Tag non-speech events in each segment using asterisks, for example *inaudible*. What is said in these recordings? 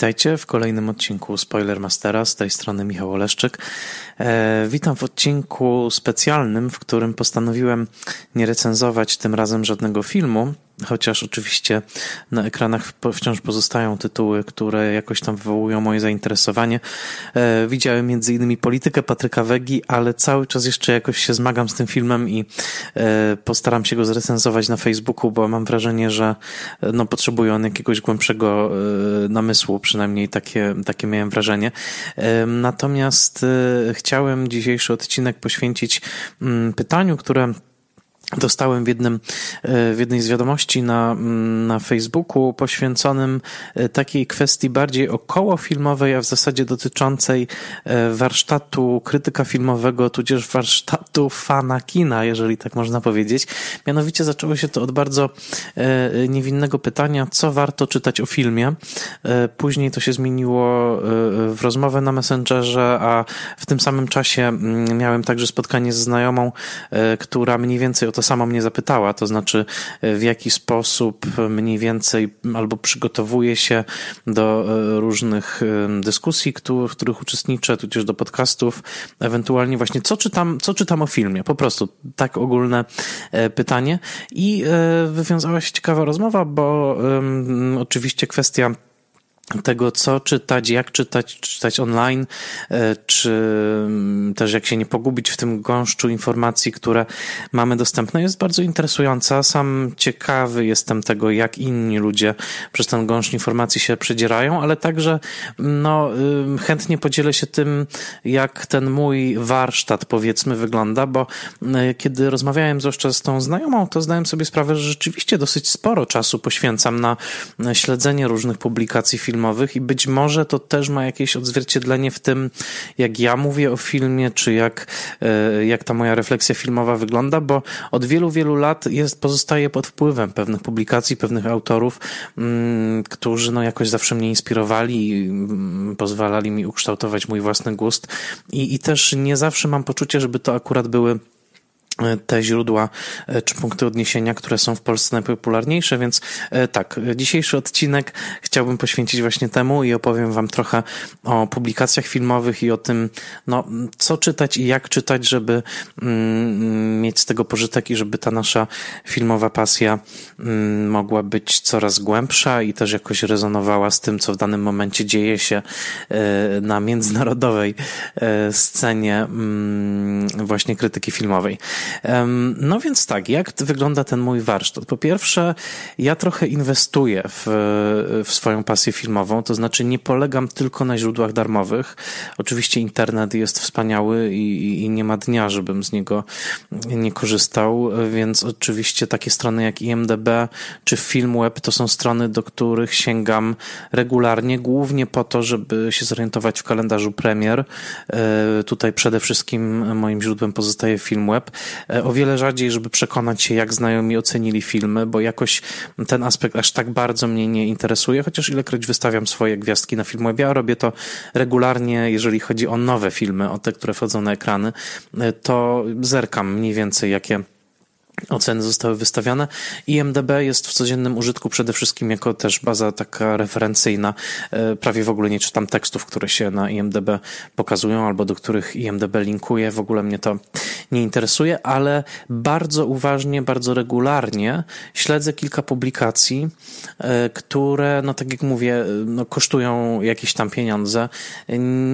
Witajcie w kolejnym odcinku Spoiler Mastera. Z tej strony Michał Oleszczyk. E, witam w odcinku specjalnym, w którym postanowiłem nie recenzować tym razem żadnego filmu, chociaż oczywiście na ekranach wciąż pozostają tytuły, które jakoś tam wywołują moje zainteresowanie. E, widziałem między innymi Politykę Patryka Wegi, ale cały czas jeszcze jakoś się zmagam z tym filmem i e, postaram się go zrecenzować na Facebooku, bo mam wrażenie, że e, no, potrzebuje on jakiegoś głębszego namysłu, przynajmniej takie, takie miałem wrażenie. Natomiast chciałem dzisiejszy odcinek poświęcić mm, pytaniu, które Dostałem w, jednym, e, w jednej z wiadomości na, mm, na Facebooku poświęconym e, takiej kwestii bardziej okołofilmowej, a w zasadzie dotyczącej e, warsztatu krytyka filmowego, tudzież warsztatu fana kina, jeżeli tak można powiedzieć. Mianowicie zaczęło się to od bardzo niewinnego pytania, co warto czytać o filmie. Później to się zmieniło w rozmowę na Messengerze, a w tym samym czasie mm, miałem także spotkanie z znajomą, która mniej więcej o to to samo mnie zapytała, to znaczy e, w jaki sposób mniej więcej albo przygotowuje się do e, różnych e, dyskusji, w których uczestniczę, tudzież do podcastów, ewentualnie właśnie co czytam, co czytam o filmie, po prostu tak ogólne pytanie. I wywiązała się ciekawa rozmowa, bo oczywiście kwestia tego, co czytać, jak czytać, czytać online, e, czy mm, też jak się nie pogubić w tym gąszczu informacji, które mamy dostępne, jest bardzo interesująca. Sam ciekawy jestem tego, jak inni ludzie przez ten gąszcz informacji się przedzierają, ale także no, chętnie podzielę się tym, jak ten mój warsztat, powiedzmy, wygląda, bo kiedy rozmawiałem zwłaszcza z tą znajomą, to zdałem sobie sprawę, że rzeczywiście dosyć sporo czasu poświęcam na śledzenie różnych publikacji filmowych, filmowych i być może to też ma jakieś odzwierciedlenie w tym, jak ja mówię o filmie, czy jak, e, jak ta moja refleksja filmowa wygląda, bo od wielu, wielu lat jest, pozostaje pod wpływem pewnych publikacji, pewnych autorów, mm, którzy no jakoś zawsze mnie inspirowali i mm, pozwalali mi ukształtować mój własny gust. I, i też nie zawsze mam poczucie, żeby to akurat były te źródła e, czy punkty odniesienia, które są w Polsce najpopularniejsze, więc e, tak, dzisiejszy odcinek chciałbym poświęcić właśnie temu i opowiem Wam trochę o publikacjach filmowych i o tym, no, co czytać i jak czytać, żeby mm, mieć z tego pożytek i żeby ta nasza filmowa pasja mm, mogła być coraz głębsza i też jakoś rezonowała z tym, co w danym momencie dzieje się e, na międzynarodowej scenie mm, właśnie krytyki filmowej. No więc tak, jak wygląda ten mój warsztat? Po pierwsze, ja trochę inwestuję w, w swoją pasję filmową, to znaczy nie polegam tylko na źródłach darmowych. Oczywiście internet jest wspaniały i, i nie ma dnia, żebym z niego nie korzystał, więc oczywiście takie strony jak IMDB czy FilmWeb to są strony, do których sięgam regularnie, głównie po to, żeby się zorientować w kalendarzu premier. E, tutaj przede wszystkim moim źródłem pozostaje FilmWeb. E, o wiele rzadziej, żeby przekonać się, jak znajomi ocenili filmy, bo jakoś ten aspekt aż tak bardzo mnie nie interesuje, chociaż ilekroć wystawiam swoje gwiazdki na Filmwebie, a robię to regularnie, jeżeli chodzi o nowe filmy, o te, które wchodzą na ekrany, e, to zerkam mniej więcej, jakie oceny zostały wystawione. IMDB jest w codziennym użytku przede wszystkim jako też baza taka referencyjna. E, prawie w ogóle nie czytam tekstów, które się na IMDB pokazują albo do których IMDB linkuje. W ogóle mnie to nie interesuje, ale bardzo uważnie, bardzo regularnie śledzę kilka publikacji, e, które, no tak jak mówię, no kosztują jakieś tam pieniądze.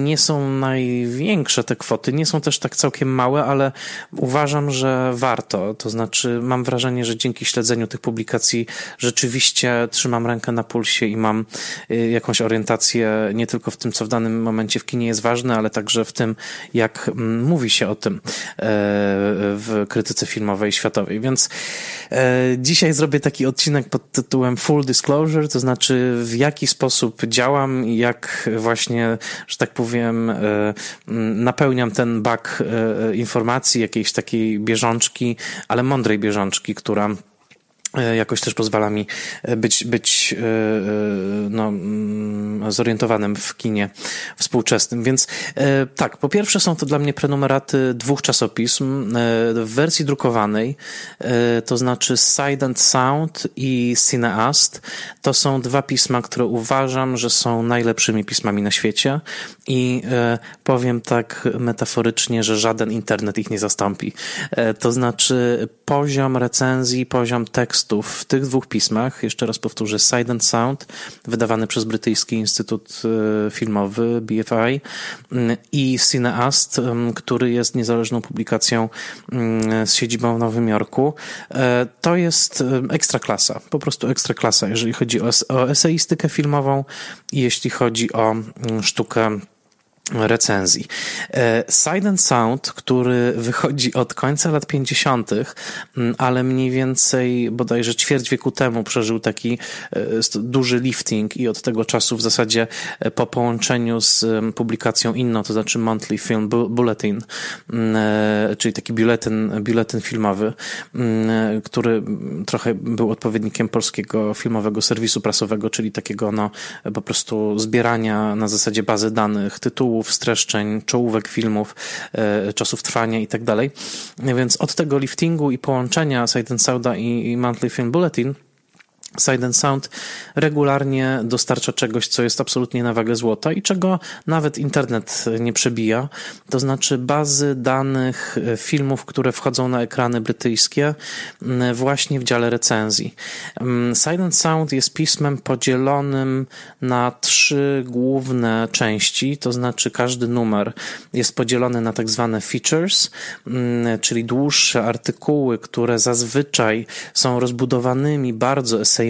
Nie są największe te kwoty, nie są też tak całkiem małe, ale uważam, że warto. To znaczy, mam wrażenie, że dzięki śledzeniu tych publikacji rzeczywiście trzymam rękę na pulsie i mam y, jakąś orientację nie tylko w tym, co w danym momencie w kinie jest ważne, ale także w tym, jak mm, mówi się o tym e, w krytyce filmowej światowej. Więc e, dzisiaj zrobię taki odcinek pod tytułem Full Disclosure, to znaczy w jaki sposób działam i jak właśnie, że tak powiem, e, napełniam ten bak informacji, jakiejś takiej bieżączki, ale mądrej bieżączki, która jakoś też pozwala mi e, być, być e, no, mm, zorientowanym w kinie współczesnym. Więc tak, po pierwsze są to dla mnie prenumeraty dwóch czasopism w wersji drukowanej, to znaczy Sight and Sound i Cineast. To są dwa pisma, które uważam, że są najlepszymi pismami na świecie i powiem tak metaforycznie, że żaden internet ich nie zastąpi. To znaczy poziom recenzji, poziom tekstu, tekstów w tych dwóch pismach, jeszcze raz powtórzę, Sight and Sound, wydawany przez Brytyjski Instytut e, Filmowy, BFI, mm, i Cineast, mm, który jest niezależną publikacją mm, z siedzibą w Nowym Jorku. E, to jest ekstra klasa, po prostu ekstra klasa, jeżeli chodzi o, o eseistykę filmową i jeśli chodzi o sztukę recenzji. E, and Sound, który wychodzi od końca lat 50., mm, ale mniej więcej bodajże ćwierć wieku temu przeżył taki e, duży lifting i od tego czasu w zasadzie e, po połączeniu z publikacją inną, to znaczy Monthly Film Bulletin, mm, czyli taki biuletyn, biuletyn filmowy, mm, który trochę był odpowiednikiem polskiego filmowego serwisu prasowego, czyli takiego no, po prostu zbierania na zasadzie bazy danych, tytułów, tytułów, streszczeń, czołówek filmów, e, czasów trwania i tak dalej. Więc od tego liftingu i połączenia Sight Sauda i, i Monthly Film Bulletin And Sound regularnie dostarcza czegoś, co jest absolutnie na wagę złota i czego nawet internet nie przebija. To znaczy bazy danych e, filmów, które wchodzą na ekrany brytyjskie właśnie w dziale recenzji. And Sound jest pismem podzielonym na trzy główne części, to znaczy każdy numer jest podzielony na tak zwane features, czyli dłuższe artykuły, które zazwyczaj są rozbudowanymi bardzo esejami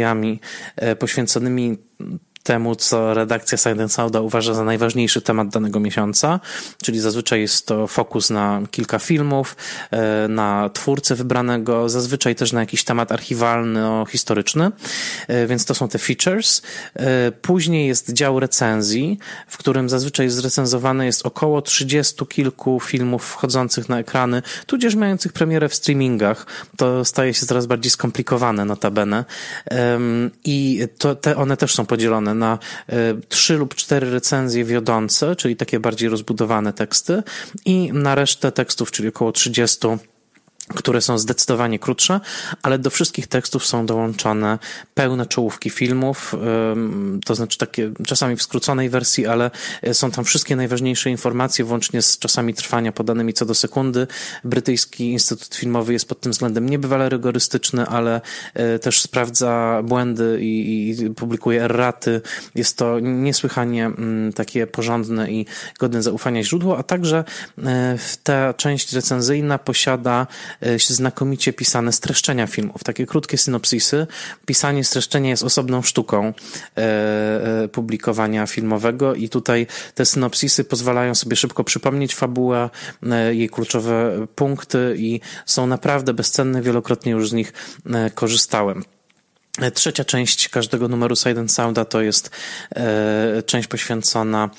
e, poświęconymi temu, co redakcja Silent Sauda uważa za najważniejszy temat danego miesiąca, czyli zazwyczaj jest to fokus na kilka filmów, e, na twórcę wybranego, zazwyczaj też na jakiś temat archiwalno-historyczny, e, więc to są te features. E, później jest dział recenzji, w którym zazwyczaj zrecenzowane jest około 30 kilku filmów wchodzących na ekrany, tudzież mających premierę w streamingach. To staje się coraz bardziej skomplikowane notabene. I to, te, one też są podzielone na e, trzy lub cztery recenzje wiodące, czyli takie bardziej rozbudowane teksty i na resztę tekstów, czyli około 30 które są zdecydowanie krótsze, ale do wszystkich tekstów są dołączane pełne czołówki filmów, to znaczy takie czasami w skróconej wersji, ale e, są tam wszystkie najważniejsze informacje, włącznie z czasami trwania podanymi co do sekundy. Brytyjski Instytut Filmowy jest pod tym względem niebywale rygorystyczny, ale e, też sprawdza błędy i, i publikuje erraty. Jest to niesłychanie mm, takie porządne i godne zaufania źródło, a także e, ta część recenzyjna posiada znakomicie pisane streszczenia filmów, takie krótkie synopsisy. Pisanie streszczenia jest osobną sztuką e, e, publikowania filmowego i tutaj te synopsisy pozwalają sobie szybko przypomnieć fabułę, jej kluczowe punkty i są naprawdę bezcenne, wielokrotnie już z nich korzystałem. Trzecia część każdego numeru Silent Sounda to jest e, część poświęcona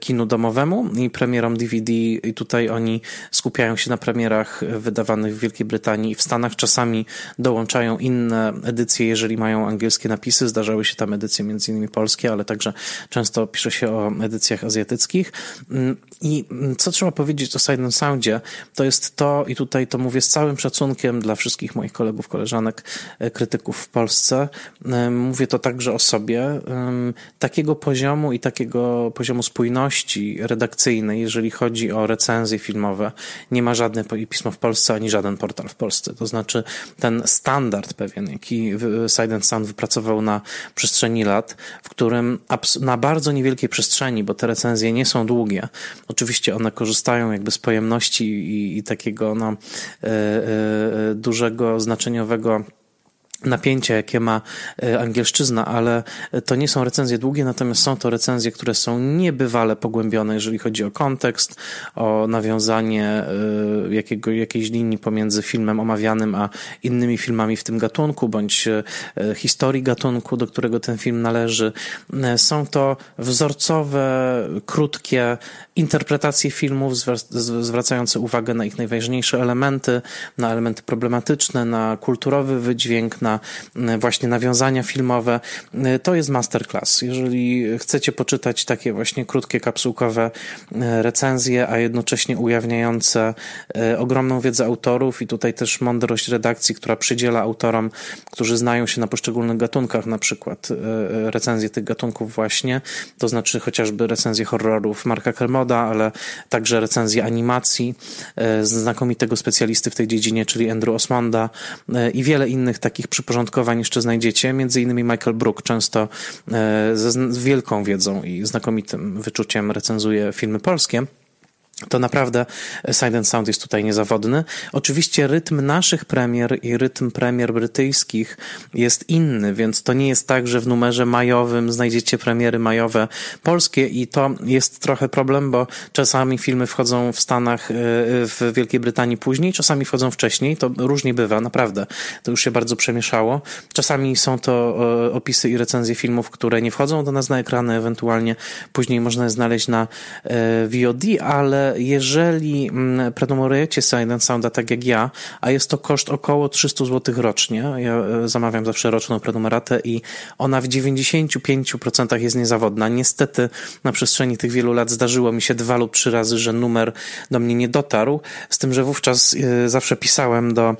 kinu domowemu i premierom DVD i tutaj oni skupiają się na premierach wydawanych w Wielkiej Brytanii i w Stanach. Czasami dołączają inne edycje, jeżeli mają angielskie napisy. Zdarzały się tam edycje między innymi polskie, ale także często pisze się o edycjach azjatyckich. Mm, I co trzeba powiedzieć o Silent Soundzie, to jest to, i tutaj to mówię z całym szacunkiem dla wszystkich moich kolegów, koleżanek, e, krytyków w Polsce, Polsce, mówię to także o sobie, takiego poziomu i takiego poziomu spójności redakcyjnej, jeżeli chodzi o recenzje filmowe, nie ma żadne pismo w Polsce ani żaden portal w Polsce. To znaczy ten standard pewien, jaki Silent Sound wypracował na przestrzeni lat, w którym na bardzo niewielkiej przestrzeni, bo te recenzje nie są długie, oczywiście one korzystają jakby z pojemności i, i takiego no, e, e, dużego, znaczeniowego napięcia, jakie ma e, angielszczyzna, ale to nie są recenzje długie, natomiast są to recenzje, które są niebywale pogłębione, jeżeli chodzi o kontekst, o nawiązanie e, jakiego, jakiejś linii pomiędzy filmem omawianym, a innymi filmami w tym gatunku, bądź e, historii gatunku, do którego ten film należy. Są to wzorcowe, krótkie interpretacje filmów, zwracające uwagę na ich najważniejsze elementy, na elementy problematyczne, na kulturowy wydźwięk, na na właśnie nawiązania filmowe. To jest masterclass. Jeżeli chcecie poczytać takie właśnie krótkie, kapsułkowe recenzje, a jednocześnie ujawniające ogromną wiedzę autorów i tutaj też mądrość redakcji, która przydziela autorom, którzy znają się na poszczególnych gatunkach, na przykład recenzje tych gatunków właśnie, to znaczy chociażby recenzje horrorów Marka Kermoda, ale także recenzje animacji znakomitego specjalisty w tej dziedzinie, czyli Andrew Osmonda i wiele innych takich przyporządkowań jeszcze znajdziecie, między innymi Michael Brook często e, z wielką wiedzą i znakomitym wyczuciem recenzuje filmy polskie to naprawdę Silent Sound jest tutaj niezawodny. Oczywiście rytm naszych premier i rytm premier brytyjskich jest inny, więc to nie jest tak, że w numerze majowym znajdziecie premiery majowe polskie i to jest trochę problem, bo czasami filmy wchodzą w Stanach, e, w Wielkiej Brytanii później, czasami wchodzą wcześniej, to różnie bywa, naprawdę. To już się bardzo przemieszało. Czasami są to e, opisy i recenzje filmów, które nie wchodzą do nas na ekrany, ewentualnie później można je znaleźć na e, VOD, ale jeżeli mm, prenumerujecie Silent Sounda tak jak ja, a jest to koszt około 300 zł rocznie, ja e, zamawiam zawsze roczną prenumeratę i ona w 95% jest niezawodna. Niestety na przestrzeni tych wielu lat zdarzyło mi się dwa lub trzy razy, że numer do mnie nie dotarł, z tym, że wówczas e, zawsze pisałem do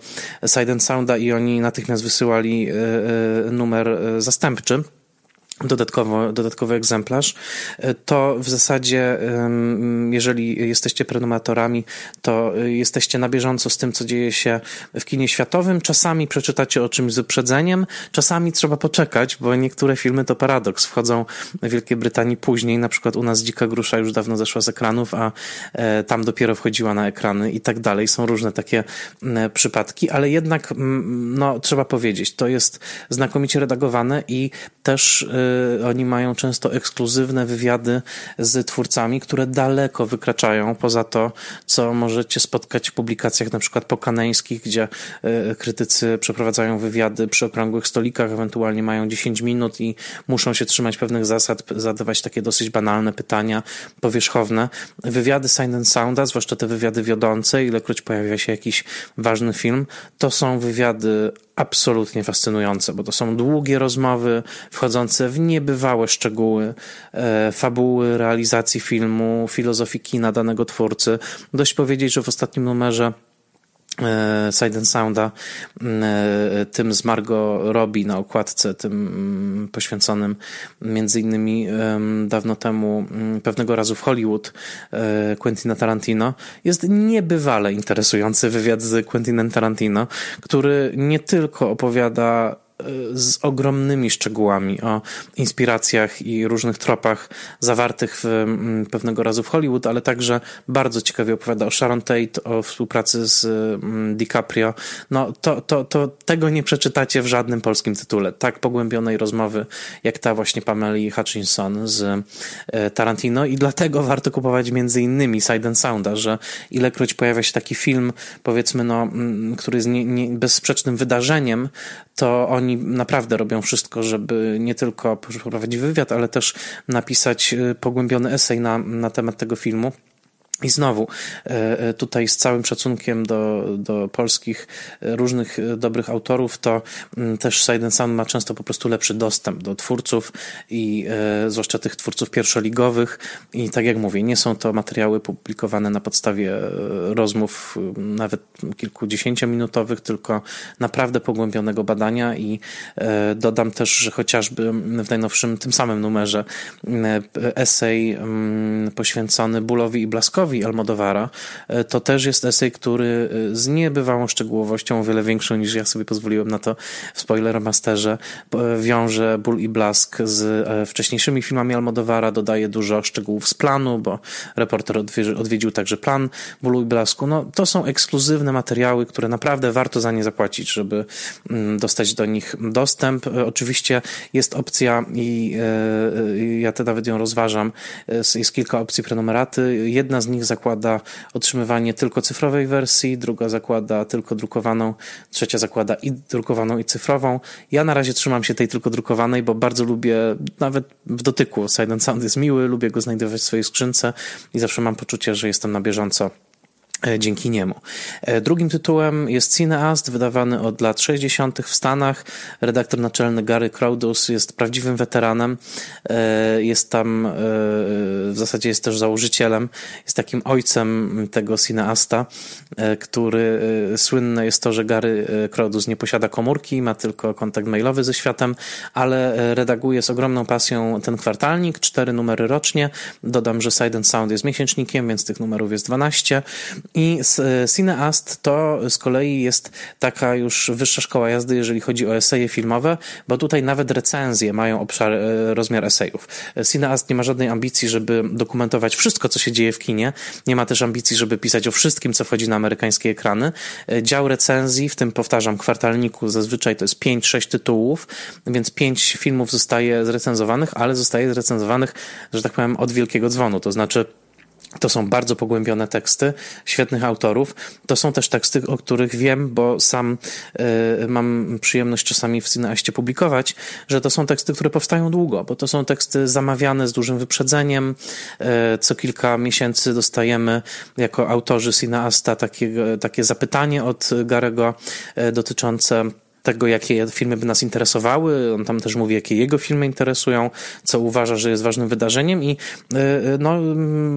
Silent Sounda i oni natychmiast wysyłali e, numer zastępczy dodatkowo, dodatkowy egzemplarz, to w zasadzie, jeżeli jesteście prenumeratorami, to jesteście na bieżąco z tym, co dzieje się w kinie światowym. Czasami przeczytacie o czymś z wyprzedzeniem, czasami trzeba poczekać, bo niektóre filmy to paradoks. Wchodzą w Wielkiej Brytanii później, na przykład u nas Dzika Grusza już dawno zeszła z ekranów, a e, tam dopiero wchodziła na ekrany i tak dalej. Są różne takie przypadki, ale jednak, no, trzeba powiedzieć, to jest znakomicie redagowane i też e, oni mają często ekskluzywne wywiady z twórcami, które daleko wykraczają poza to, co możecie spotkać w publikacjach na przykład pokaneńskich, gdzie y, krytycy przeprowadzają wywiady przy okrągłych stolikach, ewentualnie mają 10 minut i muszą się trzymać pewnych zasad, zadawać takie dosyć banalne pytania powierzchowne. Wywiady Sign and Sounda, zwłaszcza te wywiady wiodące, ilekroć pojawia się jakiś ważny film, to są wywiady absolutnie fascynujące, bo to są długie rozmowy wchodzące w niebywałe szczegóły e, fabuły, realizacji filmu, filozofii kina danego twórcy. Dość powiedzieć, że w ostatnim numerze Side and Sounda, e, tym z Margot Robbie na okładce, tym mm, poświęconym między innymi dawno temu mm, pewnego razu w Hollywood e, Quentina Tarantino. Jest niebywale interesujący wywiad z Quentinem Tarantino, który nie tylko opowiada z ogromnymi szczegółami o inspiracjach i różnych tropach zawartych w mm, pewnego razu w Hollywood, ale także bardzo ciekawie opowiada o Sharon Tate, o współpracy z mm, DiCaprio. No to, to, to tego nie przeczytacie w żadnym polskim tytule. Tak pogłębionej rozmowy jak ta właśnie Pameli Hutchinson z e, Tarantino i dlatego warto kupować między innymi Side and Sounda, że ilekroć pojawia się taki film, powiedzmy, no, mm, który jest nie, nie, bezsprzecznym wydarzeniem, to oni naprawdę robią wszystko, żeby nie tylko przeprowadzić wywiad, ale też napisać y, pogłębiony esej na, na temat tego filmu. I znowu, e, e, tutaj z całym szacunkiem do, do polskich e, różnych dobrych autorów, to mm, też Silent Sound ma często po prostu lepszy dostęp do twórców i zwłaszcza tych twórców pierwszoligowych. I tak jak mówię, nie są to materiały publikowane na podstawie rozmów nawet kilkudziesięciominutowych, tylko naprawdę pogłębionego badania i dodam też, że chociażby w najnowszym, tym samym numerze esej poświęcony bólowi i blaskowi Pedrowi Almodovara, e, to też jest esej, który e, z niebywałą szczegółowością, o wiele większą niż ja sobie pozwoliłem na to w Spoilermasterze, wiąże ból i blask z e, wcześniejszymi filmami Almodovara, dodaje dużo szczegółów z planu, bo reporter odwiedził także plan bólu i blasku. No, to są ekskluzywne materiały, które naprawdę warto za nie zapłacić, żeby mm, dostać do nich dostęp. Oczywiście jest opcja i ja te nawet ją rozważam. Jest kilka opcji prenumeraty. Jedna z nich nich zakłada otrzymywanie tylko cyfrowej wersji, druga zakłada tylko drukowaną, trzecia zakłada i drukowaną i cyfrową. Ja na razie trzymam się tej tylko drukowanej, bo bardzo lubię, nawet w dotyku Silent Sound jest miły, lubię go znajdować w swojej skrzynce i zawsze mam poczucie, że jestem na bieżąco dzięki niemu. E, drugim tytułem jest Cineast, wydawany od lat 60. w Stanach. Redaktor naczelny Gary Crowdus jest prawdziwym weteranem. E, jest tam, w zasadzie jest też założycielem, jest takim ojcem tego Cineasta, który słynny jest to, że Gary Crowdus nie posiada komórki, ma tylko kontakt mailowy ze światem, ale redaguje z ogromną pasją ten kwartalnik, cztery numery rocznie. Dodam, że Side Sound jest miesięcznikiem, więc tych numerów jest 12. I Cineast to z kolei jest taka już wyższa szkoła jazdy, jeżeli chodzi o eseje filmowe, bo tutaj nawet recenzje mają obszar, e, rozmiar esejów. Cineast nie ma żadnej ambicji, żeby dokumentować wszystko, co się dzieje w kinie. Nie ma też ambicji, żeby pisać o wszystkim, co wchodzi na amerykańskie ekrany. E, dział recenzji, w tym powtarzam, kwartalniku zazwyczaj to jest 5-6 tytułów, więc 5 filmów zostaje zrecenzowanych, ale zostaje zrecenzowanych, że tak powiem, od wielkiego dzwonu. To znaczy, to są bardzo pogłębione teksty świetnych autorów. To są też teksty, o których wiem, bo sam y, mam przyjemność czasami w Cineaście publikować, że to są teksty, które powstają długo, bo to są teksty zamawiane z dużym wyprzedzeniem. Y, co kilka miesięcy dostajemy jako autorzy Cineasta takie, takie zapytanie od Garego y, dotyczące tego, jakie filmy by nas interesowały. On tam też mówi, jakie jego filmy interesują, co uważa, że jest ważnym wydarzeniem i e, e, no,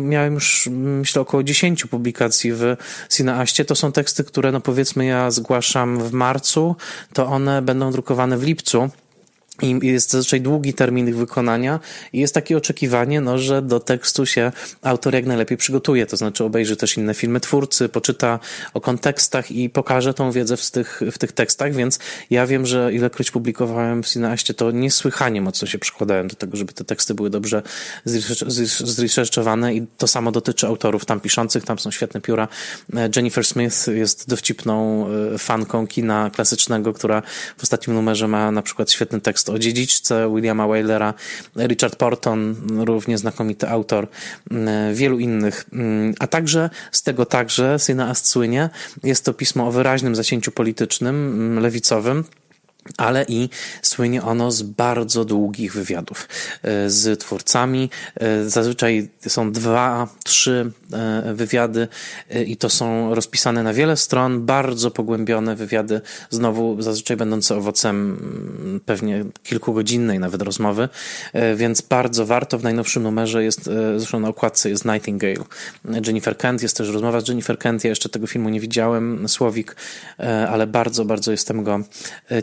miałem już, myślę, około 10 publikacji w Cineaście. To są teksty, które, no powiedzmy, ja zgłaszam w marcu, to one będą drukowane w lipcu. I jest zazwyczaj długi termin ich wykonania i jest takie oczekiwanie, no, że do tekstu się autor jak najlepiej przygotuje, to znaczy obejrzy też inne filmy twórcy, poczyta o kontekstach i pokaże tą wiedzę w tych, w tych tekstach, więc ja wiem, że ilekroć publikowałem w Cineaście, to niesłychanie mocno się przykładałem do tego, żeby te teksty były dobrze zresearchowane i to samo dotyczy autorów tam piszących, tam są świetne pióra. Jennifer Smith jest dowcipną e, fanką kina klasycznego, która w ostatnim numerze ma na przykład świetny tekst tekst o dziedziczce Williama Wylera, Richard Porton, równie znakomity autor, mm, wielu innych, mm, a także z tego także Cineast słynie. Jest to pismo o wyraźnym zacięciu politycznym, mm, lewicowym, ale i słynie ono z bardzo długich wywiadów e, z twórcami. E, zazwyczaj są dwa, trzy wywiady i to są rozpisane na wiele stron, bardzo pogłębione wywiady, znowu zazwyczaj będące owocem mm, pewnie kilkugodzinnej nawet rozmowy, więc bardzo warto. W najnowszym numerze jest, zresztą na okładce jest Nightingale. Jennifer Kent, jest też rozmowa z Jennifer Kent, ja jeszcze tego filmu nie widziałem, Słowik, ale bardzo, bardzo jestem go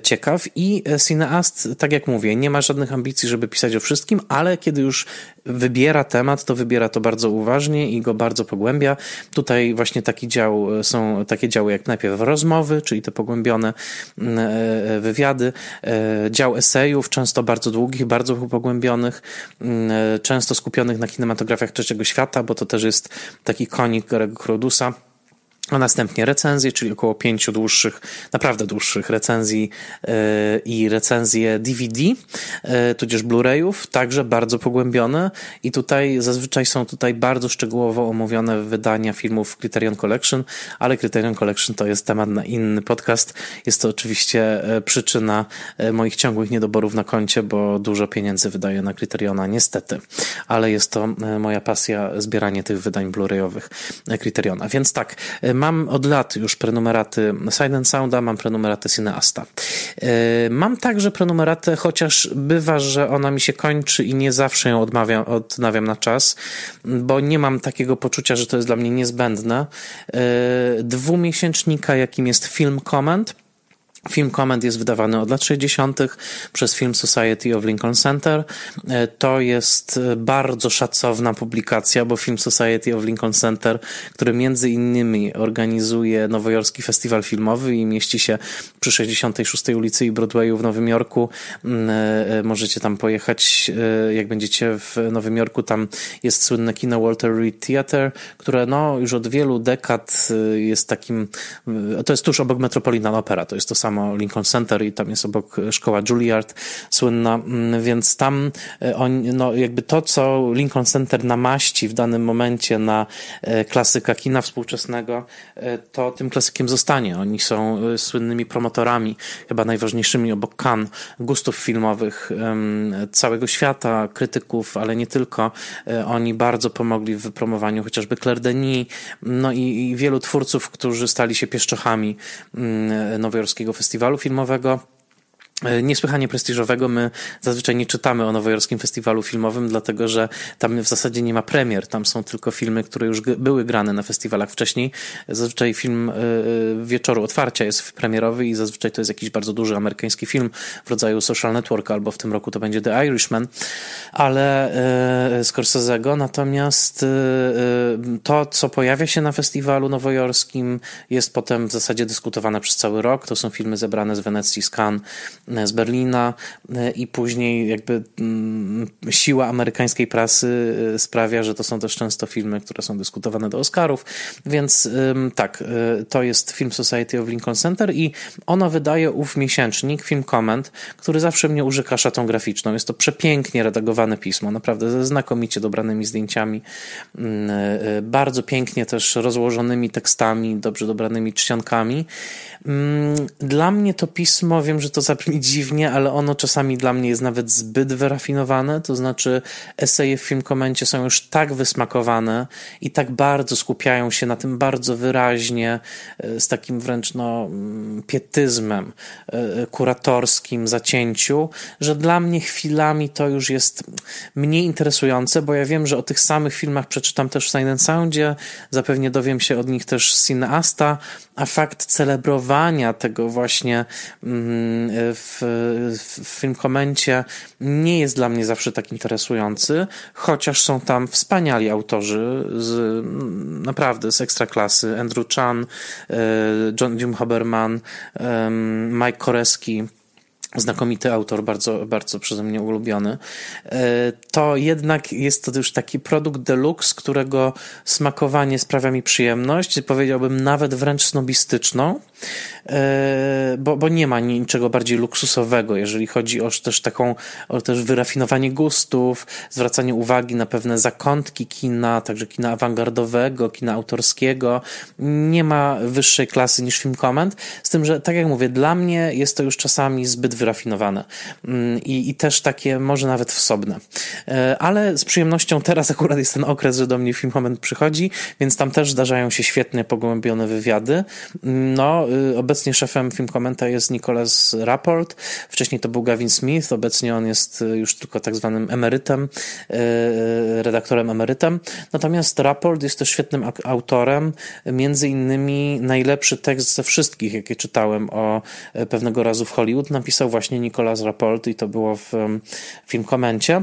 ciekaw i Cineast, tak jak mówię, nie ma żadnych ambicji, żeby pisać o wszystkim, ale kiedy już wybiera temat, to wybiera to bardzo uważnie i go bardzo pogłębia. Tutaj właśnie taki dział, są takie działy jak najpierw rozmowy, czyli te pogłębione mm, e, wywiady, e, dział esejów, często bardzo długich, bardzo pogłębionych, mm, e, często skupionych na kinematografiach trzeciego świata, bo to też jest taki konik Garego Crodusa a następnie recenzje, czyli około pięciu dłuższych, naprawdę dłuższych recenzji yy, i recenzje DVD, yy, tudzież Blu-rayów, także bardzo pogłębione i tutaj zazwyczaj są tutaj bardzo szczegółowo omówione wydania filmów Criterion Collection, ale Criterion Collection to jest temat na inny podcast. Jest to oczywiście yy, przyczyna moich ciągłych niedoborów na koncie, bo dużo pieniędzy wydaję na Criteriona, niestety, ale jest to moja pasja, zbieranie tych wydań Blu-rayowych Criteriona. Więc tak, Mam od lat już prenumeraty Silent Sounda, mam prenumeratę Cineasta. E, mam także prenumeratę, chociaż bywa, że ona mi się kończy i nie zawsze ją odmawiam, odnawiam na czas, bo nie mam takiego poczucia, że to jest dla mnie niezbędne. E, dwumiesięcznika, jakim jest Film Comment, Film Comment jest wydawany od lat 60. przez Film Society of Lincoln Center. E, to jest bardzo szacowna publikacja, bo Film Society of Lincoln Center, który między innymi organizuje Nowojorski Festiwal Filmowy i mieści się przy 66. ulicy i Broadwayu w Nowym Jorku. Mm, e, e, możecie tam pojechać, jak będziecie w Nowym Jorku. Tam jest słynne kino Walter Reed Theater, które no, już od wielu dekad jest takim, to jest tuż obok Metropolitan Opera, to jest to samo samo Lincoln Center i tam jest obok szkoła Juilliard słynna, mm, więc tam on, no jakby to, co Lincoln Center namaści w danym momencie na klasyka kina współczesnego, to tym klasykiem zostanie. Oni są słynnymi promotorami, chyba najważniejszymi obok Cannes, gustów filmowych całego świata, krytyków, ale nie tylko. Oni bardzo pomogli w wypromowaniu chociażby Claire Denis, no i, i wielu twórców, którzy stali się pieszczochami mm, nowojorskiego festiwalu filmowego. E, niesłychanie prestiżowego. My zazwyczaj nie czytamy o Nowojorskim Festiwalu Filmowym, dlatego że tam w zasadzie nie ma premier. Tam są tylko filmy, które już były grane na festiwalach wcześniej. Zazwyczaj film e, e, wieczoru otwarcia jest premierowy i zazwyczaj to jest jakiś bardzo duży amerykański film w rodzaju Social Network, albo w tym roku to będzie The Irishman, ale Scorsese'ego. Natomiast to, co pojawia się na festiwalu nowojorskim, jest potem w zasadzie dyskutowane przez cały rok. To są filmy zebrane z Wenecji, z Cannes, z Berlina e, i później jakby mm, siła amerykańskiej prasy e, sprawia, że to są też często filmy, które są dyskutowane do Oscarów, więc tak, e, to jest Film Society of Lincoln Center i ono wydaje ów miesięcznik, Film Comment, który zawsze mnie użyka szatą graficzną. Jest to przepięknie redagowane pismo, naprawdę ze znakomicie dobranymi zdjęciami, mm, bardzo pięknie też rozłożonymi tekstami, dobrze dobranymi czcionkami. Mm, dla mnie to pismo, wiem, że to zabrzmi dziwnie, ale ono czasami dla mnie jest nawet zbyt wyrafinowane, to znaczy eseje w film komencie są już tak wysmakowane i tak bardzo skupiają się na tym bardzo wyraźnie, e, z takim wręcz no, mm, pietyzmem e, e, kuratorskim zacięciu, że dla mnie chwilami to już jest mniej interesujące, bo ja wiem, że o tych samych filmach przeczytam też w Silent Soundzie, zapewnie dowiem się od nich też z cineasta, a fakt celebrowania tego właśnie mm, w, w nie jest dla mnie zawsze tak interesujący, chociaż są tam wspaniali autorzy z, mm, naprawdę z ekstraklasy. Andrew Chan, e, John Jim Haberman, Mike Koreski, znakomity autor, bardzo, bardzo przeze mnie ulubiony, e, to jednak jest to już taki produkt deluxe, którego smakowanie sprawia mi przyjemność, powiedziałbym nawet wręcz snobistyczną, bo, bo nie ma niczego bardziej luksusowego, jeżeli chodzi o też taką, o też wyrafinowanie gustów, zwracanie uwagi na pewne zakątki kina, także kina awangardowego, kina autorskiego. Nie ma wyższej klasy niż film comment, z tym, że tak jak mówię, dla mnie jest to już czasami zbyt wyrafinowane mm, i, i też takie może nawet wsobne. E, ale z przyjemnością teraz akurat jest ten okres, że do mnie film moment przychodzi, więc tam też zdarzają się świetnie pogłębione wywiady. No, obecnie szefem film komenta jest Nicholas Rapport, wcześniej to był Gavin Smith, obecnie on jest y, już tylko tak zwanym emerytem, y, redaktorem emerytem. Natomiast Rapport jest też świetnym autorem, między innymi najlepszy tekst ze wszystkich, jakie czytałem o pewnego razu w Hollywood, napisał właśnie Nicolas Rapport i to było w film komencie.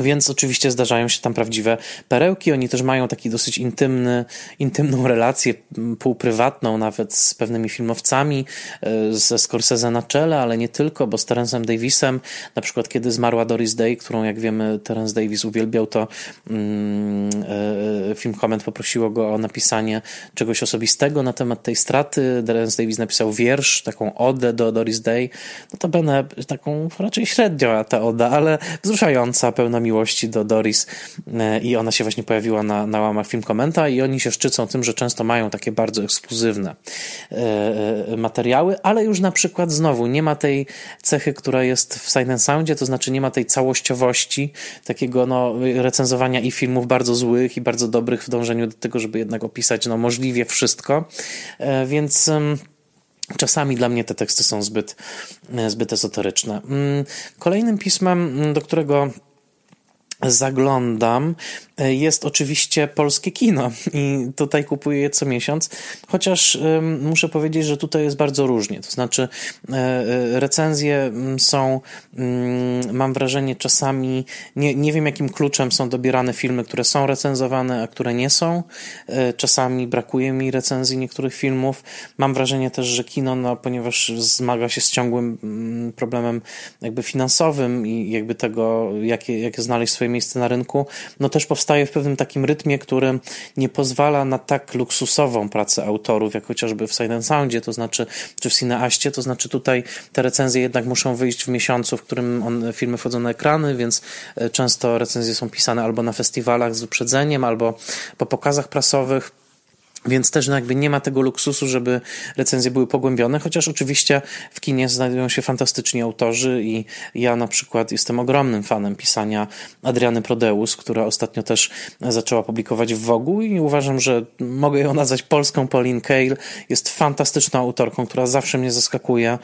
Więc oczywiście zdarzają się tam prawdziwe perełki. Oni też mają taki dosyć intymny, intymną relację, półprywatną nawet z pewnymi filmowcami, e, ze Scorsese na czele, ale nie tylko, bo z Terence'em Davisem, na przykład kiedy zmarła Doris Day, którą jak wiemy Terence Davis uwielbiał, to mm, e, film Comment poprosiło go o napisanie czegoś osobistego na temat tej straty. Terence Davis napisał wiersz, taką odę do Doris Day. No to będę taką raczej średnio ta oda, ale wzruszająca, pełna miłości do Doris e, i ona się właśnie pojawiła na, na łamach film komenta i oni się szczycą tym, że często mają takie bardzo ekskluzywne e, e, materiały, ale już na przykład znowu nie ma tej cechy, która jest w Silent Soundzie, to znaczy nie ma tej całościowości, takiego no, recenzowania i filmów bardzo złych i bardzo dobrych w dążeniu do tego, żeby jednak opisać no, możliwie wszystko, więc Czasami dla mnie te teksty są zbyt, zbyt ezoteryczne. Mm, kolejnym pismem, do którego zaglądam, e, jest oczywiście polskie kino i tutaj kupuję je co miesiąc, chociaż muszę powiedzieć, że tutaj jest bardzo różnie. To znaczy, e, e, recenzje mm, są, mm, mam wrażenie, czasami nie, nie wiem, jakim kluczem są dobierane filmy, które są recenzowane, a które nie są. Czasami brakuje mi recenzji niektórych filmów. Mam wrażenie też, że kino, no, ponieważ zmaga się z ciągłym mm, problemem jakby finansowym i jakby tego, jakie, jakie znaleźć swoje swoje miejsce na rynku, no też powstaje w pewnym takim rytmie, który nie pozwala na tak luksusową pracę autorów, jak chociażby w Silent Soundzie, to znaczy, czy w Cineaście, to znaczy tutaj te recenzje jednak muszą wyjść w miesiącu, w którym on, filmy wchodzą na ekrany, więc e, często recenzje są pisane albo na festiwalach z wyprzedzeniem, albo po pokazach prasowych. Więc też no jakby nie ma tego luksusu, żeby recenzje były pogłębione, chociaż oczywiście w kinie znajdują się fantastyczni autorzy i ja na przykład jestem ogromnym fanem pisania Adriany Prodeus, która ostatnio też zaczęła publikować w Wogu i uważam, że mogę ją nazwać polską Pauline Kael. Jest fantastyczną autorką, która zawsze mnie zaskakuje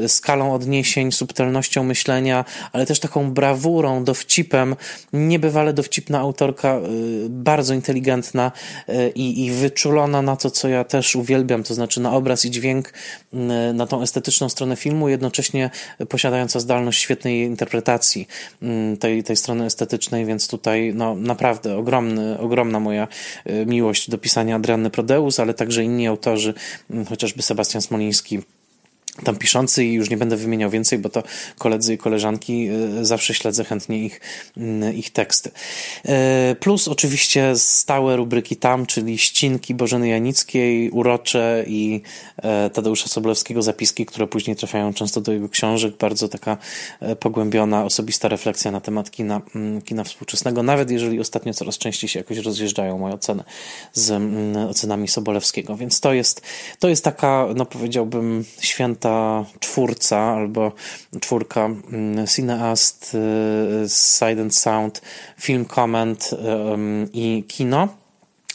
yy, skalą odniesień, subtelnością myślenia, ale też taką brawurą, dowcipem. Niebywale dowcipna autorka, yy, bardzo inteligentna yy, i, i wyczuła wyczulona na to, co ja też uwielbiam, to znaczy na obraz i dźwięk, mm, na tą estetyczną stronę filmu, jednocześnie posiadająca zdolność świetnej interpretacji mm, tej, tej strony estetycznej, więc tutaj no, naprawdę ogromny, ogromna moja y, miłość do pisania Adrianny Prodeus, ale także inni autorzy, mm, chociażby Sebastian Smoliński tam piszący i już nie będę wymieniał więcej, bo to koledzy i koleżanki y, zawsze śledzę chętnie ich, mm, ich teksty. Y, plus oczywiście stałe rubryki tam, czyli ścinki Bożeny Janickiej, urocze i e, Tadeusza Sobolewskiego zapiski, które później trafiają często do jego książek. Bardzo taka e, pogłębiona, osobista refleksja na temat kina, mm, kina współczesnego, nawet jeżeli ostatnio coraz częściej się jakoś rozjeżdżają moje oceny z mm, ocenami Sobolewskiego. Więc to jest, to jest taka, no powiedziałbym, święta ta czwórca albo czwórka mm, Cineast, y, Side and Sound, Film Comment y, i kino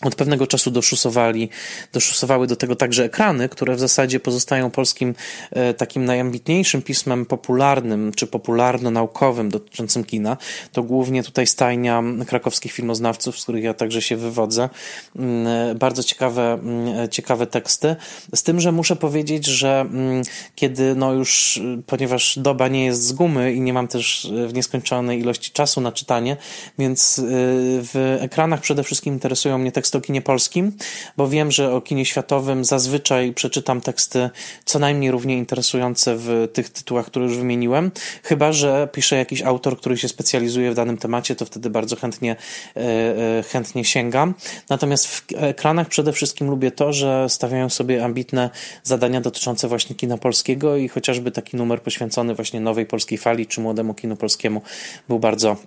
od pewnego czasu doszusowali, doszusowały do tego także ekrany, które w zasadzie pozostają polskim e, takim najambitniejszym pismem popularnym czy popularno-naukowym dotyczącym kina. To głównie tutaj stajnia krakowskich filmoznawców, z których ja także się wywodzę. Mm, e, bardzo ciekawe, mm, e, ciekawe teksty. Z tym, że muszę powiedzieć, że mm, kiedy no już, ponieważ doba nie jest z gumy i nie mam też w nieskończonej ilości czasu na czytanie, więc w ekranach przede wszystkim interesują mnie teksty o kinie polskim, bo wiem, że o kinie światowym zazwyczaj przeczytam teksty co najmniej równie interesujące w tych tytułach, które już wymieniłem. Chyba, że pisze jakiś autor, który się specjalizuje w danym temacie, to wtedy bardzo chętnie, e, e, chętnie sięgam. Natomiast w ekranach przede wszystkim lubię to, że stawiają sobie ambitne zadania dotyczące właśnie kina polskiego i chociażby taki numer poświęcony właśnie nowej polskiej fali czy młodemu kinu polskiemu był bardzo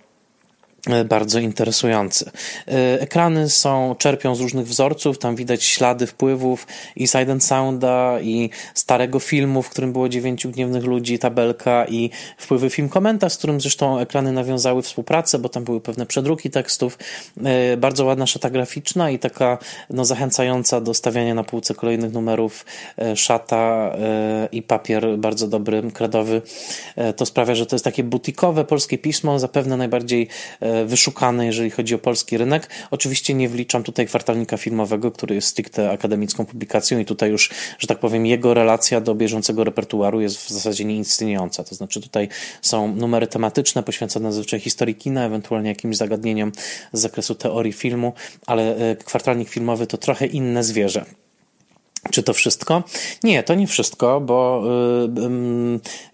bardzo interesujący. E, ekrany są, czerpią z różnych wzorców, tam widać ślady wpływów i Side and Sounda, i starego filmu, w którym było dziewięciu gniewnych ludzi, tabelka i wpływy film komentarz, z którym zresztą ekrany nawiązały współpracę, bo tam były pewne przedruki tekstów. E, bardzo ładna szata graficzna i taka no, zachęcająca do stawiania na półce kolejnych numerów szata i papier bardzo dobry, kredowy. To sprawia, że to jest takie butikowe polskie pismo, zapewne najbardziej wyszukane, jeżeli chodzi o polski rynek. Oczywiście nie wliczam tutaj kwartalnika filmowego, który jest stricte akademicką publikacją i tutaj już, że tak powiem, jego relacja do bieżącego repertuaru jest w zasadzie nieistniejąca. To znaczy tutaj są numery tematyczne poświęcone zazwyczaj historii kina, ewentualnie jakimś zagadnieniom z zakresu teorii filmu, ale e, kwartalnik filmowy to trochę inne zwierzę. Czy to wszystko? Nie, to nie wszystko, bo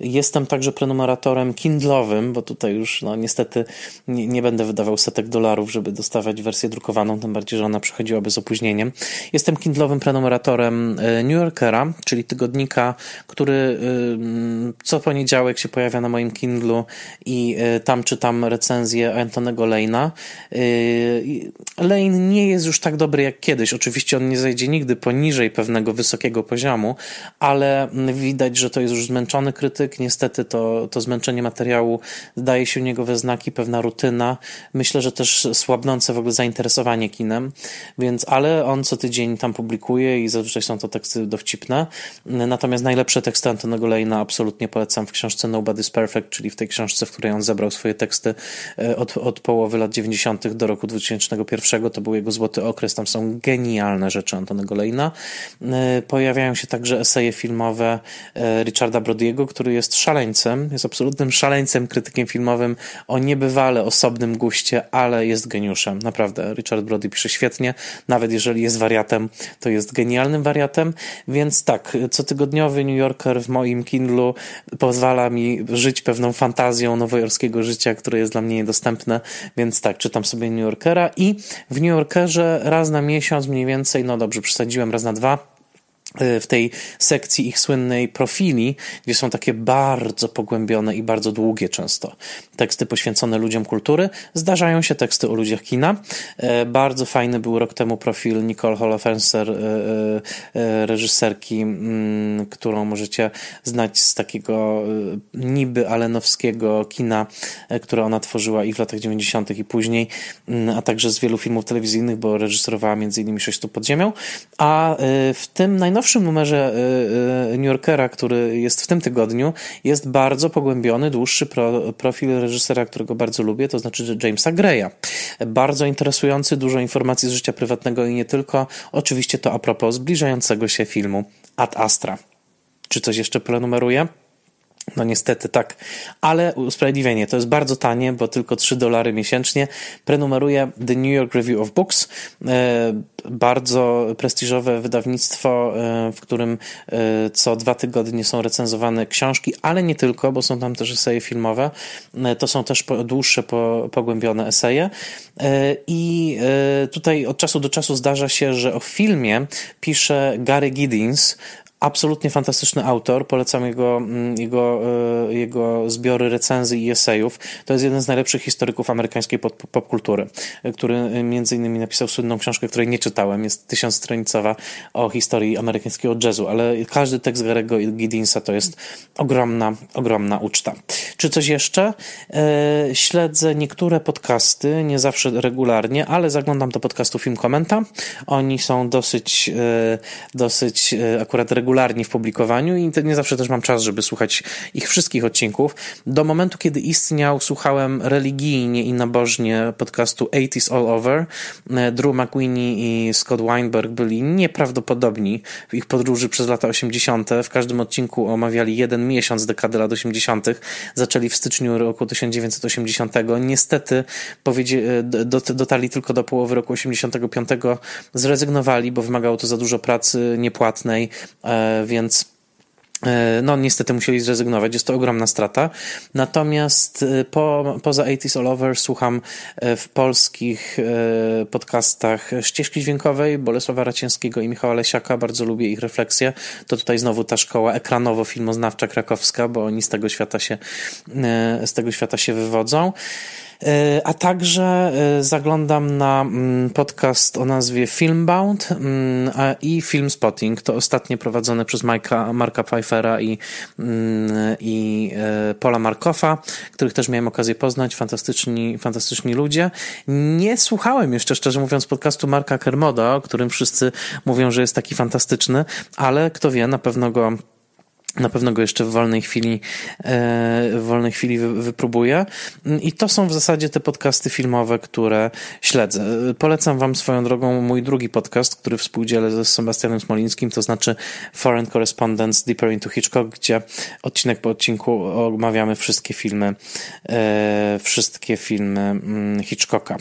y, y, jestem także prenumeratorem Kindlowym, bo tutaj już no, niestety nie, nie, będę wydawał setek dolarów, żeby dostawać wersję drukowaną, tym bardziej, że ona przychodziłaby z opóźnieniem. Jestem Kindlowym prenumeratorem y, New Yorkera, czyli tygodnika, który y, co poniedziałek się pojawia na moim Kindlu i y, tam czytam recenzję Antonego Lane'a. Y, Lane nie jest już tak dobry jak kiedyś. Oczywiście on nie zajdzie nigdy poniżej pewnego pewnego wysokiego poziomu, ale widać, że to jest już zmęczony krytyk. Niestety to, to zmęczenie materiału daje się u niego we znaki, pewna rutyna. Myślę, że też słabnące w ogóle zainteresowanie kinem, więc ale on co tydzień tam publikuje i zazwyczaj są to teksty dowcipne. Natomiast najlepsze teksty Antonego Lejna absolutnie polecam w książce Nobody's Perfect, czyli w tej książce, w której on zebrał swoje teksty e, od, od połowy lat 90. do roku 2001. To był jego złoty okres, tam są genialne rzeczy Antonego Lejna. Pojawiają się także eseje filmowe Richarda Brody'ego, który jest szaleńcem, jest absolutnym szaleńcem, krytykiem filmowym o niebywale osobnym guście, ale jest geniuszem. Naprawdę, Richard Brody pisze świetnie, nawet jeżeli jest wariatem, to jest genialnym wariatem, więc tak, cotygodniowy New Yorker w moim Kindlu pozwala mi żyć pewną fantazją nowojorskiego życia, które jest dla mnie niedostępne, więc tak, czytam sobie New Yorkera i w New Yorkerze raz na miesiąc mniej więcej, no dobrze, przesadziłem, raz na dwa, w tej sekcji ich słynnej profili, gdzie są takie bardzo pogłębione i bardzo długie często teksty poświęcone ludziom kultury. Zdarzają się teksty o ludziach kina. E, bardzo fajny był rok temu profil Nicole Holofenser, e, e, reżyserki, mm, którą możecie znać z takiego niby alenowskiego kina, które ona tworzyła i w latach 90. i później, mm, a także z wielu filmów telewizyjnych, bo reżyserowała m.in. Sześć pod ziemią. A w tym najnowszym najnowszym numerze y, y, New Yorkera, który jest w tym tygodniu, jest bardzo pogłębiony, dłuższy pro, profil reżysera, którego bardzo lubię, to znaczy Jamesa Greya. Bardzo interesujący, dużo informacji z życia prywatnego i nie tylko. Oczywiście to a propos zbliżającego się filmu Ad Astra. Czy coś jeszcze prenumeruję? No niestety tak, ale usprawiedliwienie to jest bardzo tanie, bo tylko 3 dolary miesięcznie. Prenumeruję The New York Review of Books, e, bardzo prestiżowe wydawnictwo, e, w którym e, co dwa tygodnie są recenzowane książki, ale nie tylko, bo są tam też eseje filmowe. To są też dłuższe, pogłębione eseje. I tutaj od czasu do czasu zdarza się, że o filmie pisze Gary Giddins, absolutnie fantastyczny autor. Polecam jego, mm, jego, e, jego zbiory recenzji i esejów. To jest jeden z najlepszych historyków amerykańskiej popkultury, który e, między innymi napisał słynną książkę, której nie czytałem. Jest tysiącstronicowa o historii amerykańskiego jazzu, ale każdy tekst Garego Giddinsa to jest ogromna, ogromna uczta. Czy coś jeszcze? E, śledzę niektóre podcasty, nie zawsze regularnie, ale zaglądam do podcastu Film Komenta. Oni są dosyć, dosyć akurat regularnie regularni w publikowaniu i nie zawsze też mam czas, żeby słuchać ich wszystkich odcinków. Do momentu, kiedy istniał, słuchałem religijnie i nabożnie podcastu 80s All Over. E, Drew McWinney i Scott Weinberg byli nieprawdopodobni w ich podróży przez lata 80. W każdym odcinku omawiali jeden miesiąc dekady lat 80. Zaczęli w styczniu roku 1980. Niestety e, dotarli tylko do połowy roku 85. Zrezygnowali, bo wymagało to za dużo pracy niepłatnej e, więc e, no, niestety musieli zrezygnować, jest to ogromna strata. Natomiast e, po, poza 80s All Over słucham e, w polskich podcastach ścieżki dźwiękowej Bolesława Racińskiego i Michała Lesiaka. Bardzo lubię ich refleksje. To tutaj znowu ta szkoła ekranowo-filmoznawcza krakowska, bo oni z tego świata się, z tego świata się wywodzą. E, a także e, zaglądam na mm, podcast o nazwie Filmbound mm, i Film Spotting. To ostatnie prowadzone przez Marka, Marka Pfeiffera i, mm, i e, Paula Markowa, których też miałem okazję poznać. Fantastyczni, fantastyczni ludzie. Nie słuchałem jeszcze, szczerze mówiąc, podcastu Marka Kermoda, o którym wszyscy mówią, że jest taki fantastyczny, ale kto wie, na pewno go na pewno go jeszcze w wolnej chwili, e, w wolnej chwili wypróbuję. I to są w zasadzie te podcasty filmowe, które śledzę. Polecam Wam swoją drogą mój drugi podcast, który współdzielę ze Sebastianem Smolińskim, to znaczy Foreign Correspondence Deeper into Hitchcock, gdzie odcinek po odcinku omawiamy wszystkie filmy, e, wszystkie filmy mm, Hitchcocka.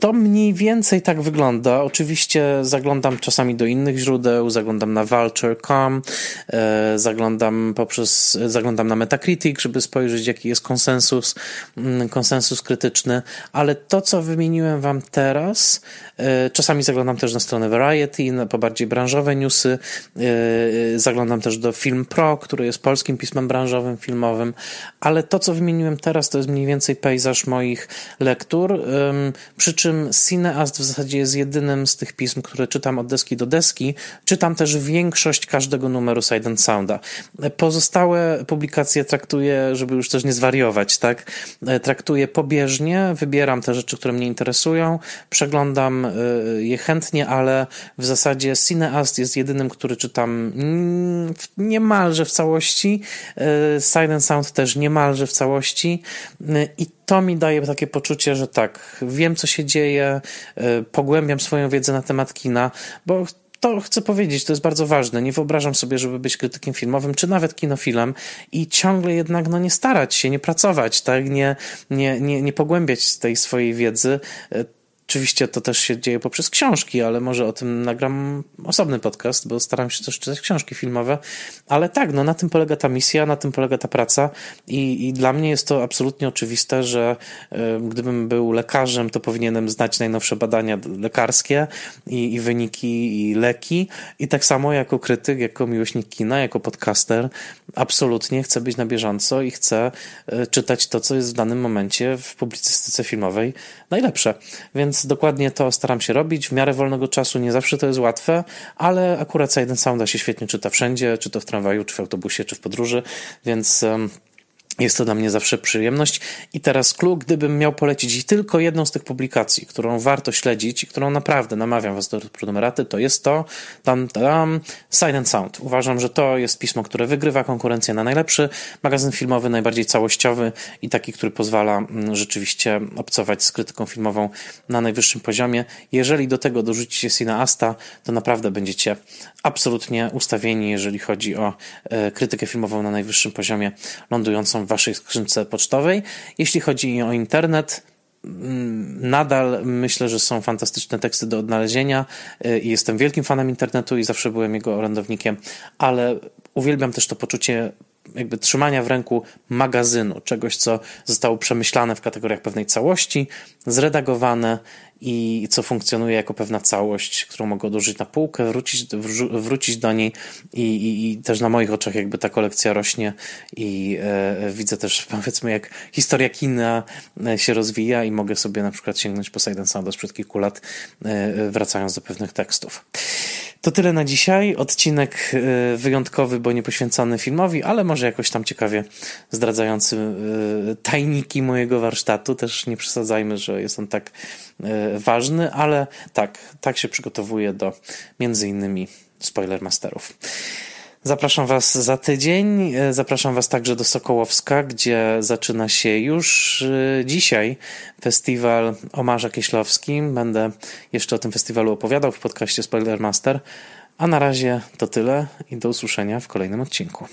To mniej więcej tak wygląda. Oczywiście zaglądam czasami do innych źródeł, zaglądam na vulture.com, e, zaglądam poprzez, zaglądam na Metacritic, żeby spojrzeć jaki jest konsensus, mm, konsensus krytyczny, ale to co wymieniłem wam teraz, e, czasami zaglądam też na stronę Variety, po bardziej branżowe newsy, e, zaglądam też do Film Pro, który jest polskim pismem branżowym, filmowym, ale to co wymieniłem teraz to jest mniej więcej pejzaż moich lektur, przy czym czym Cineast w zasadzie jest jedynym z tych pism, które czytam od deski do deski. Czytam też większość każdego numeru Side and Sounda. Pozostałe publikacje traktuję, żeby już też nie zwariować, tak? Traktuję pobieżnie, wybieram te rzeczy, które mnie interesują, przeglądam e, je chętnie, ale w zasadzie Cineast jest jedynym, który czytam niemalże w całości. E, Side and Sound też niemalże w całości e, i to mi daje takie poczucie, że tak, wiem co się dzieje, y, pogłębiam swoją wiedzę na temat kina, bo to chcę powiedzieć, to jest bardzo ważne. Nie wyobrażam sobie, żeby być krytykiem filmowym, czy nawet kinofilem i ciągle jednak no, nie starać się, nie pracować, tak? nie, nie, nie, nie pogłębiać tej swojej wiedzy Oczywiście to też się dzieje poprzez książki, ale może o tym nagram osobny podcast, bo staram się też czytać książki filmowe. Ale tak, no na tym polega ta misja, na tym polega ta praca i, i dla mnie jest to absolutnie oczywiste, że y, gdybym był lekarzem, to powinienem znać najnowsze badania lekarskie i, i wyniki i leki. I tak samo jako krytyk, jako miłośnik kina, jako podcaster, absolutnie chcę być na bieżąco i chcę y, czytać to, co jest w danym momencie w publicystyce filmowej najlepsze. Więc dokładnie to staram się robić. W miarę wolnego czasu nie zawsze to jest łatwe, ale akurat Side Sounda się świetnie czyta wszędzie, czy to w tramwaju, czy w autobusie, czy w podróży, więc jest to dla mnie zawsze przyjemność. I teraz clue, gdybym miał polecić tylko jedną z tych publikacji, którą warto śledzić i którą naprawdę namawiam was do prenumeraty, to jest to tam, tam, Silent Sound. Uważam, że to jest pismo, które wygrywa konkurencję na najlepszy magazyn filmowy, najbardziej całościowy i taki, który pozwala mm, rzeczywiście obcować z krytyką filmową na najwyższym poziomie. Jeżeli do tego dorzucicie Sina Asta, to naprawdę będziecie absolutnie ustawieni, jeżeli chodzi o e, krytykę filmową na najwyższym poziomie, lądującą waszej skrzynce pocztowej. Jeśli chodzi o internet, mm, nadal myślę, że są fantastyczne teksty do odnalezienia i jestem wielkim fanem internetu i zawsze byłem jego orędownikiem, ale uwielbiam też to poczucie jakby trzymania w ręku magazynu, czegoś, co zostało przemyślane w kategoriach pewnej całości, zredagowane i co funkcjonuje jako pewna całość, którą mogę odłożyć na półkę, wrócić, wrócić do niej i, i, i, też na moich oczach jakby ta kolekcja rośnie i e, widzę też *laughs* powiedzmy jak historia kina e, się rozwija i mogę sobie na przykład sięgnąć po Side Sound sprzed kilku lat e, wracając do pewnych tekstów. To tyle na dzisiaj. Odcinek e, wyjątkowy, bo nie poświęcony filmowi, ale może jakoś tam ciekawie zdradzający e, tajniki mojego warsztatu. Też nie przesadzajmy, że jest on tak e, ważny, ale tak, tak się przygotowuję do między innymi Spoilermasterów. Zapraszam Was za tydzień. Zapraszam Was także do Sokołowska, gdzie zaczyna się już dzisiaj festiwal Omarza Kieślowski. Będę jeszcze o tym festiwalu opowiadał w podcaście Spoilermaster. A na razie to tyle i do usłyszenia w kolejnym odcinku.